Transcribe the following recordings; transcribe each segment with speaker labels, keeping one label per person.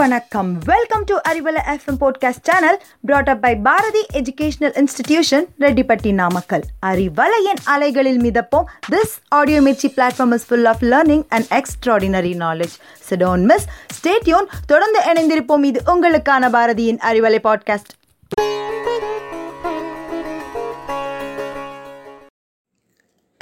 Speaker 1: வணக்கம். Welcome to Arivalai FM podcast channel brought up by Bharathi educational institution Rettipatti Namakkal அறிவலையின் அலைகளில் மிதப்போம். This audio Mirchi platform is full of learning and extraordinary knowledge so don't miss stay tuned தொடர்ந்து இணைந்திருப்போம். இது உங்களுக்கான பாரதியின் Arivalai podcast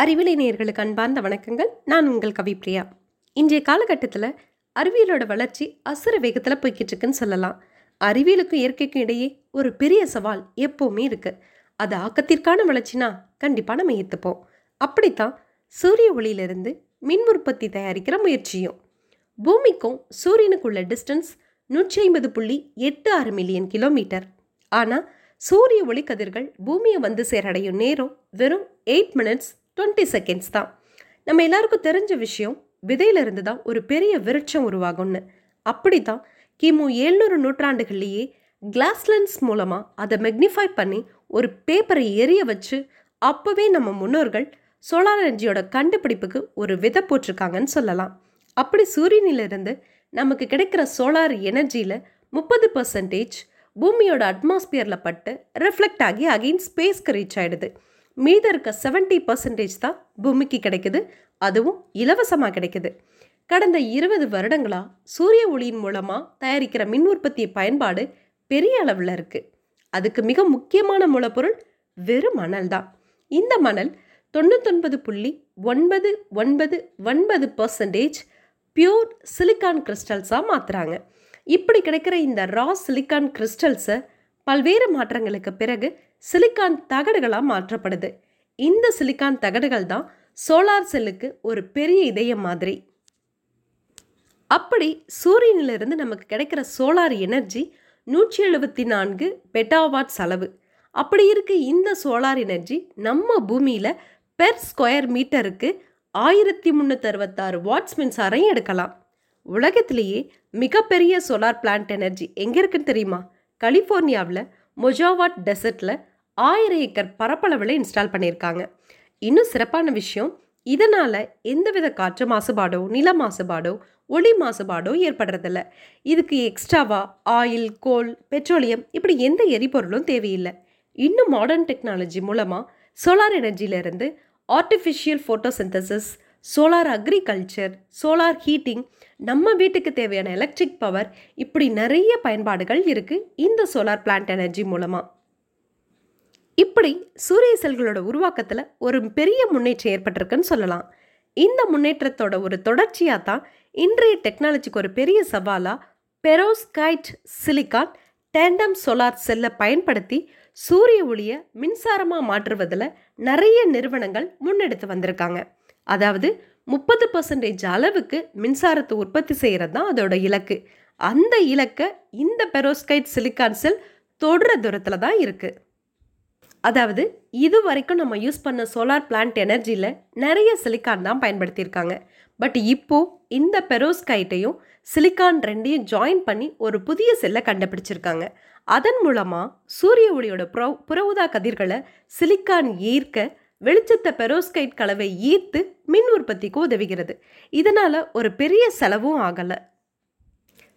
Speaker 2: அறிவிலை நேர்களுக்கு அன்பார்ந்த வணக்கங்கள். நான் உங்கள் கவிப்ரியா. இன்றைய காலகட்டத்தில் அறிவியலோட வளர்ச்சி அசுர வேகத்தில் போய்கிட்டு இருக்குன்னு சொல்லலாம். அறிவியலுக்கும் இயற்கைக்கும் இடையே ஒரு பெரிய சவால் எப்போவுமே இருக்குது அது ஆக்கத்திற்கான வளர்ச்சினா கண்டிப்பாக நம்ம ஏற்றுப்போம் அப்படித்தான் சூரிய ஒளியிலிருந்து மின் உற்பத்தி தயாரிக்கிற முயற்சியும். பூமிக்கும் சூரியனுக்குள்ள டிஸ்டன்ஸ் நூற்றி ஐம்பது புள்ளி எட்டு ஆறு மில்லியன் கிலோமீட்டர் ஆனால் சூரிய ஒளி கதிர்கள் பூமியை வந்து சேரடையும் நேரம் வெறும் எயிட் மினிட்ஸ் டுவெண்ட்டி செகண்ட்ஸ் தான். நம்ம எல்லாருக்கும் தெரிஞ்ச விஷயம் விதையிலிருந்து தான் ஒரு பெரிய விருட்சம் உருவாகும்னு. அப்படித்தான் கிமு எழுநூறு நூற்றாண்டுகள்லேயே கிளாஸ் லென்ஸ் மூலமாக அதை மெக்னிஃபை பண்ணி ஒரு பேப்பரை எரிய வச்சு அப்போவே நம்ம முன்னோர்கள் சோலார் எனர்ஜியோட கண்டுபிடிப்புக்கு ஒரு விதை போட்டிருக்காங்கன்னு சொல்லலாம். அப்படி சூரியனிலிருந்து நமக்கு கிடைக்கிற சோலார் எனர்ஜியில் முப்பது பர்சன்டேஜ் பூமியோட அட்மாஸ்பியரில் பட்டு ரிஃப்ளெக்ட் ஆகி அகைன் ஸ்பேஸ்க்கு ரீச் ஆகிடுது மீத இருக்க செவன்ட்டி பர்சன்டேஜ் தான் பூமிக்கு கிடைக்குது. அதுவும் இலவசமாக கிடைக்குது. கடந்த இருபது வருடங்களாக சூரிய ஒளியின் மூலமாக தயாரிக்கிற மின் உற்பத்தி பயன்பாடு பெரிய அளவில் இருக்குது அதுக்கு மிக முக்கியமான மூலப்பொருள் வெறும் மணல் தான். இந்த மணல் தொண்ணூத்தொன்பது புள்ளி ஒன்பது ஒன்பது ஒன்பது பர்சன்டேஜ் பியூர் சிலிக்கான் கிறிஸ்டல்ஸாக மாற்றுறாங்க இப்படி கிடைக்கிற இந்த ரா சிலிக்கான் கிறிஸ்டல்ஸை பல்வேறு மாற்றங்களுக்கு பிறகு சிலிக்கான் தகடுகளாக மாற்றப்படுது. இந்த சிலிக்கான் தகடுகள் தான் சோலார் செல்லுக்கு ஒரு பெரிய இதயம் மாதிரி. அப்படி சூரியனிலிருந்து நமக்கு கிடைக்கிற சோலார் எனர்ஜி நூற்றி எழுபத்தி நான்கு பெட்டாவாட்ஸ் அளவு அப்படி இருக்க இந்த சோலார் எனர்ஜி நம்ம பூமியில் பெர் ஸ்கொயர் மீட்டருக்கு ஆயிரத்தி முந்நூற்றி அறுபத்தாறு வாட்ஸ் மின்சாரம் எடுக்கலாம். உலகத்திலேயே மிகப்பெரிய சோலார் பிளான்ட் எனர்ஜி எங்கே இருக்குன்னு தெரியுமா? கலிஃபோர்னியாவில் மொஜாவாட் டெசர்ட்டில் ஆயிரம் ஏக்கர் பரப்பளவில் இன்ஸ்டால் பண்ணியிருக்காங்க. இன்னும் சிறப்பான விஷயம் இதனால் எந்தவித காற்று மாசுபாடோ நில மாசுபாடோ ஒளி மாசுபாடோ ஏற்படுறதில்ல. இதுக்கு எக்ஸ்ட்ராவா ஆயில் கோல் பெட்ரோலியம் இப்படி எந்த எரிபொருளும் தேவையில்லை. இன்னும் மாடர்ன் டெக்னாலஜி மூலமாக solar எனர்ஜியிலேருந்து artificial photosynthesis solar agriculture solar heating நம்ம வீட்டுக்கு தேவையான எலக்ட்ரிக் பவர் இப்படி நிறைய பயன்பாடுகள் இருக்குது இந்த சோலார் பிளான்ட் எனர்ஜி மூலமாக இப்படி சூரிய செல்களோட உருவாக்கத்தில் ஒரு பெரிய முன்னேற்றம் ஏற்பட்டிருக்குன்னு சொல்லலாம். இந்த முன்னேற்றத்தோட ஒரு தொடர்ச்சியாக தான் இன்றைய டெக்னாலஜிக்கு ஒரு பெரிய சவாலாக பெரோஸ்கைட் சிலிக்கான் டேண்டம் சோலார் செல்லை பயன்படுத்தி சூரிய ஒளியை மின்சாரமாக மாற்றுவதில் நிறைய நிறுவனங்கள் முன்னெடுத்து வந்திருக்காங்க. அதாவது முப்பது பர்சன்டேஜ் அளவுக்கு மின்சாரத்தை உற்பத்தி செய்கிறது தான் அதோட இலக்கு. அந்த இலக்கை இந்த பெரோஸ்கைட் சிலிக்கான் செல் தொடுற தூரத்தில் தான் இருக்குது அதாவது இது வரைக்கும் நம்ம யூஸ் பண்ண சோலார் பிளான்ட் எனர்ஜியில் நிறைய சிலிக்கான் தான் பயன்படுத்தியிருக்காங்க. பட் இப்போ இந்த பெரோஸ்கைட்டையும் சிலிக்கான் ரெண்டையும் ஜாயின் பண்ணி ஒரு புதிய செல்லை கண்டுபிடிச்சிருக்காங்க. அதன் மூலமாக சூரிய ஒளியோட புற புறவுதா கதிர்களை சிலிக்கான் ஈர்க்க வெளிச்சத்தை பெரோஸ்கைட் கலவை ஈர்த்து மின் உற்பத்திக்கு உதவுகிறது. இதனால் ஒரு பெரிய செலவும் ஆகலை.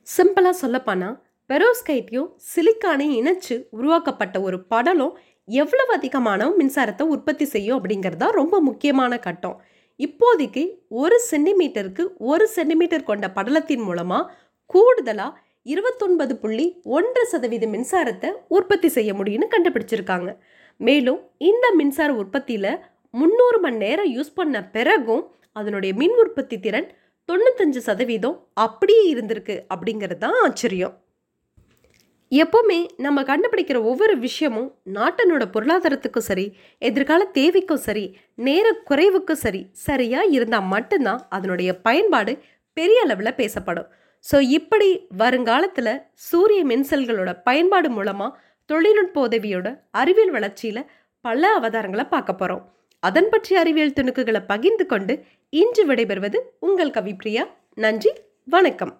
Speaker 2: சிம்பிளாக சொல்லப்போனால் பெரோஸ்கைட்டையும் சிலிக்கானையும் இணைச்சு உருவாக்கப்பட்ட ஒரு படலம் எவ்வளவு அதிகமான மின்சாரத்தை உற்பத்தி செய்யும் அப்படிங்கிறது தான் ரொம்ப முக்கியமான கட்டம். இப்போதைக்கு ஒரு சென்டிமீட்டருக்கு ஒரு சென்டிமீட்டர் கொண்ட படலத்தின் மூலமாக கூடுதலாக இருபத்தொன்பது புள்ளி ஒன்று சதவீத மின்சாரத்தை உற்பத்தி செய்ய முடியும்னு கண்டுபிடிச்சிருக்காங்க. மேலும் இந்த மின்சார உற்பத்தியில் முந்நூறு மணி நேரம் யூஸ் பண்ண பிறகும் அதனுடைய மின் உற்பத்தி திறன் தொண்ணூத்தஞ்சு சதவீதம் அப்படியே இருந்திருக்கு அப்படிங்கிறது தான் ஆச்சரியம். எப்போவுமே நம்ம கண்டுபிடிக்கிற ஒவ்வொரு விஷயமும் நாட்டினோட பொருளாதாரத்துக்கும் சரி எதிர்கால தேவைக்கும் சரி நேர குறைவுக்கும் சரி சரியாக இருந்தால் மட்டும்தான் அதனுடைய பயன்பாடு பெரிய அளவில் பேசப்படும். ஸோ இப்படி வருங்காலத்தில் சூரிய மின்செல்களோட பயன்பாடு மூலமாக தொழில்நுட்ப உதவியோட அறிவியல் வளர்ச்சியில் பல அவதாரங்களை பார்க்க போகிறோம் அதன் பற்றிய அறிவியல் துணுக்குகளை பகிர்ந்து கொண்டு இன்று விடைபெறுவது உங்கள் கவிப்ரியா. நன்றி வணக்கம்.